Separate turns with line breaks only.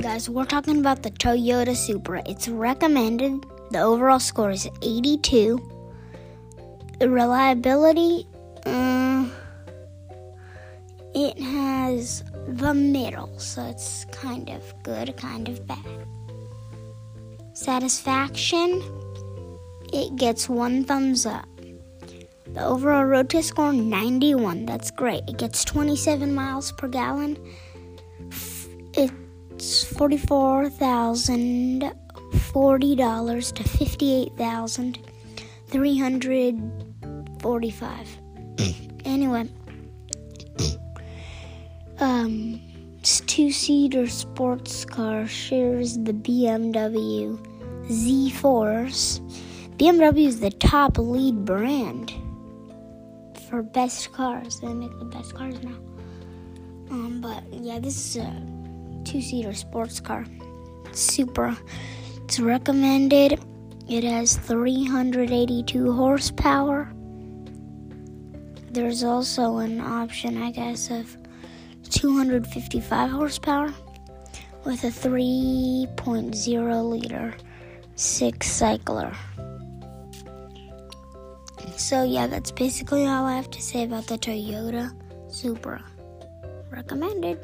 guys, we're talking about the Toyota Supra. It's recommended. The overall score is 82. The reliability, um, it has the middle, so it's kind of good, kind of bad. Satisfaction, it gets one thumbs up. The overall road test score 91. That's great. It gets 27 miles per gallon. It $44,040 to $58,345. anyway, um, two seater sports car shares the BMW Z4. BMW is the top lead brand for best cars. They make the best cars now. Um, but yeah, this is a two-seater sports car. Supra. It's recommended. It has 382 horsepower. There's also an option, I guess, of 255 horsepower with a 3.0 liter six cycler. So, yeah, that's basically all I have to say about the Toyota Supra. Recommended.